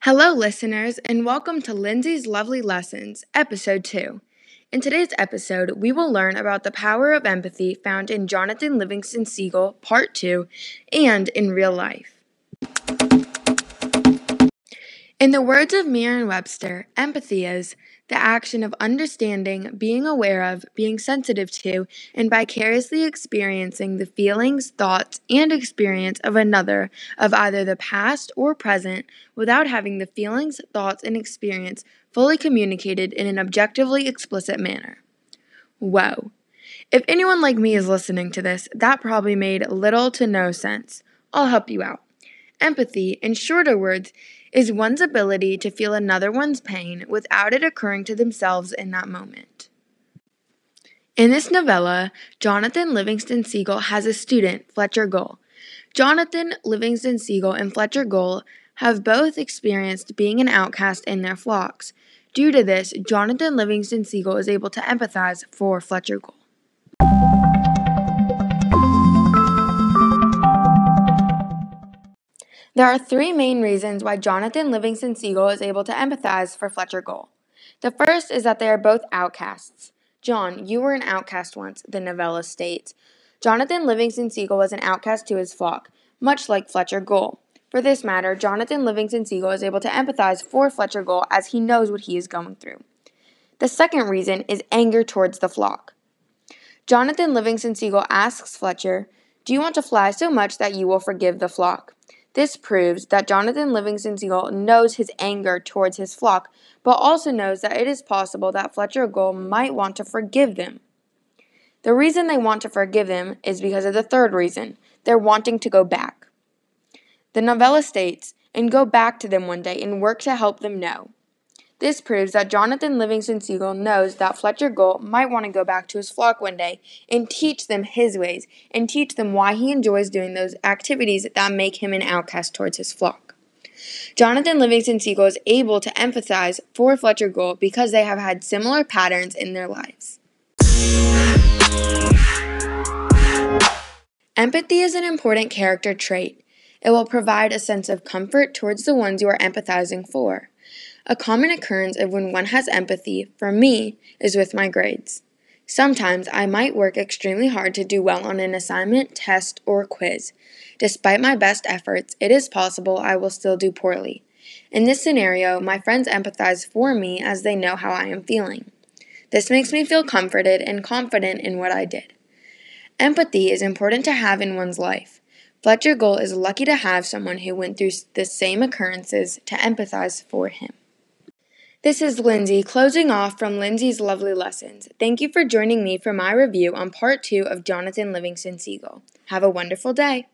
Hello, listeners, and welcome to Lindsay's Lovely Lessons, Episode 2. In today's episode, we will learn about the power of empathy found in Jonathan Livingston Seagull, Part 2, and in real life. In the words of Merriam Webster, empathy is the action of understanding, being aware of, being sensitive to, and vicariously experiencing the feelings, thoughts, and experience of another of either the past or present without having the feelings, thoughts, and experience fully communicated in an objectively explicit manner. Whoa. If anyone like me is listening to this, that probably made little to no sense. I'll help you out. Empathy, in shorter words, is one's ability to feel another one's pain without it occurring to themselves in that moment. In this novella, Jonathan Livingston Seagull has a student, Fletcher Gull. Jonathan Livingston Seagull and Fletcher Gull have both experienced being an outcast in their flocks. Due to this, Jonathan Livingston Seagull is able to empathize for Fletcher Gull. There are three main reasons why Jonathan Livingston Seagull is able to empathize for Fletcher Gull. The first is that they are both outcasts. John, you were an outcast once, the novella states. Jonathan Livingston Seagull was an outcast to his flock, much like Fletcher Gull. For this matter, Jonathan Livingston Seagull is able to empathize for Fletcher Gull as he knows what he is going through. The second reason is anger towards the flock. Jonathan Livingston Seagull asks Fletcher, Do you want to fly so much that you will forgive the flock? This proves that Jonathan Livingston Seagull knows his anger towards his flock, but also knows that it is possible that Fletcher Gull might want to forgive them. The reason they want to forgive them is because of the third reason they're wanting to go back. The novella states, and go back to them one day and work to help them know. This proves that Jonathan Livingston Seagull knows that Fletcher Gull might want to go back to his flock one day and teach them his ways and teach them why he enjoys doing those activities that make him an outcast towards his flock. Jonathan Livingston Seagull is able to empathize for Fletcher Gull because they have had similar patterns in their lives. Empathy is an important character trait. It will provide a sense of comfort towards the ones you are empathizing for. A common occurrence of when one has empathy, for me, is with my grades. Sometimes I might work extremely hard to do well on an assignment, test, or quiz. Despite my best efforts, it is possible I will still do poorly. In this scenario, my friends empathize for me as they know how I am feeling. This makes me feel comforted and confident in what I did. Empathy is important to have in one's life. Fletcher Gull is lucky to have someone who went through the same occurrences to empathize for him. This is Lindsay closing off from Lindsay's Lovely Lessons. Thank you for joining me for my review on part two of Jonathan Livingston Seagull. Have a wonderful day.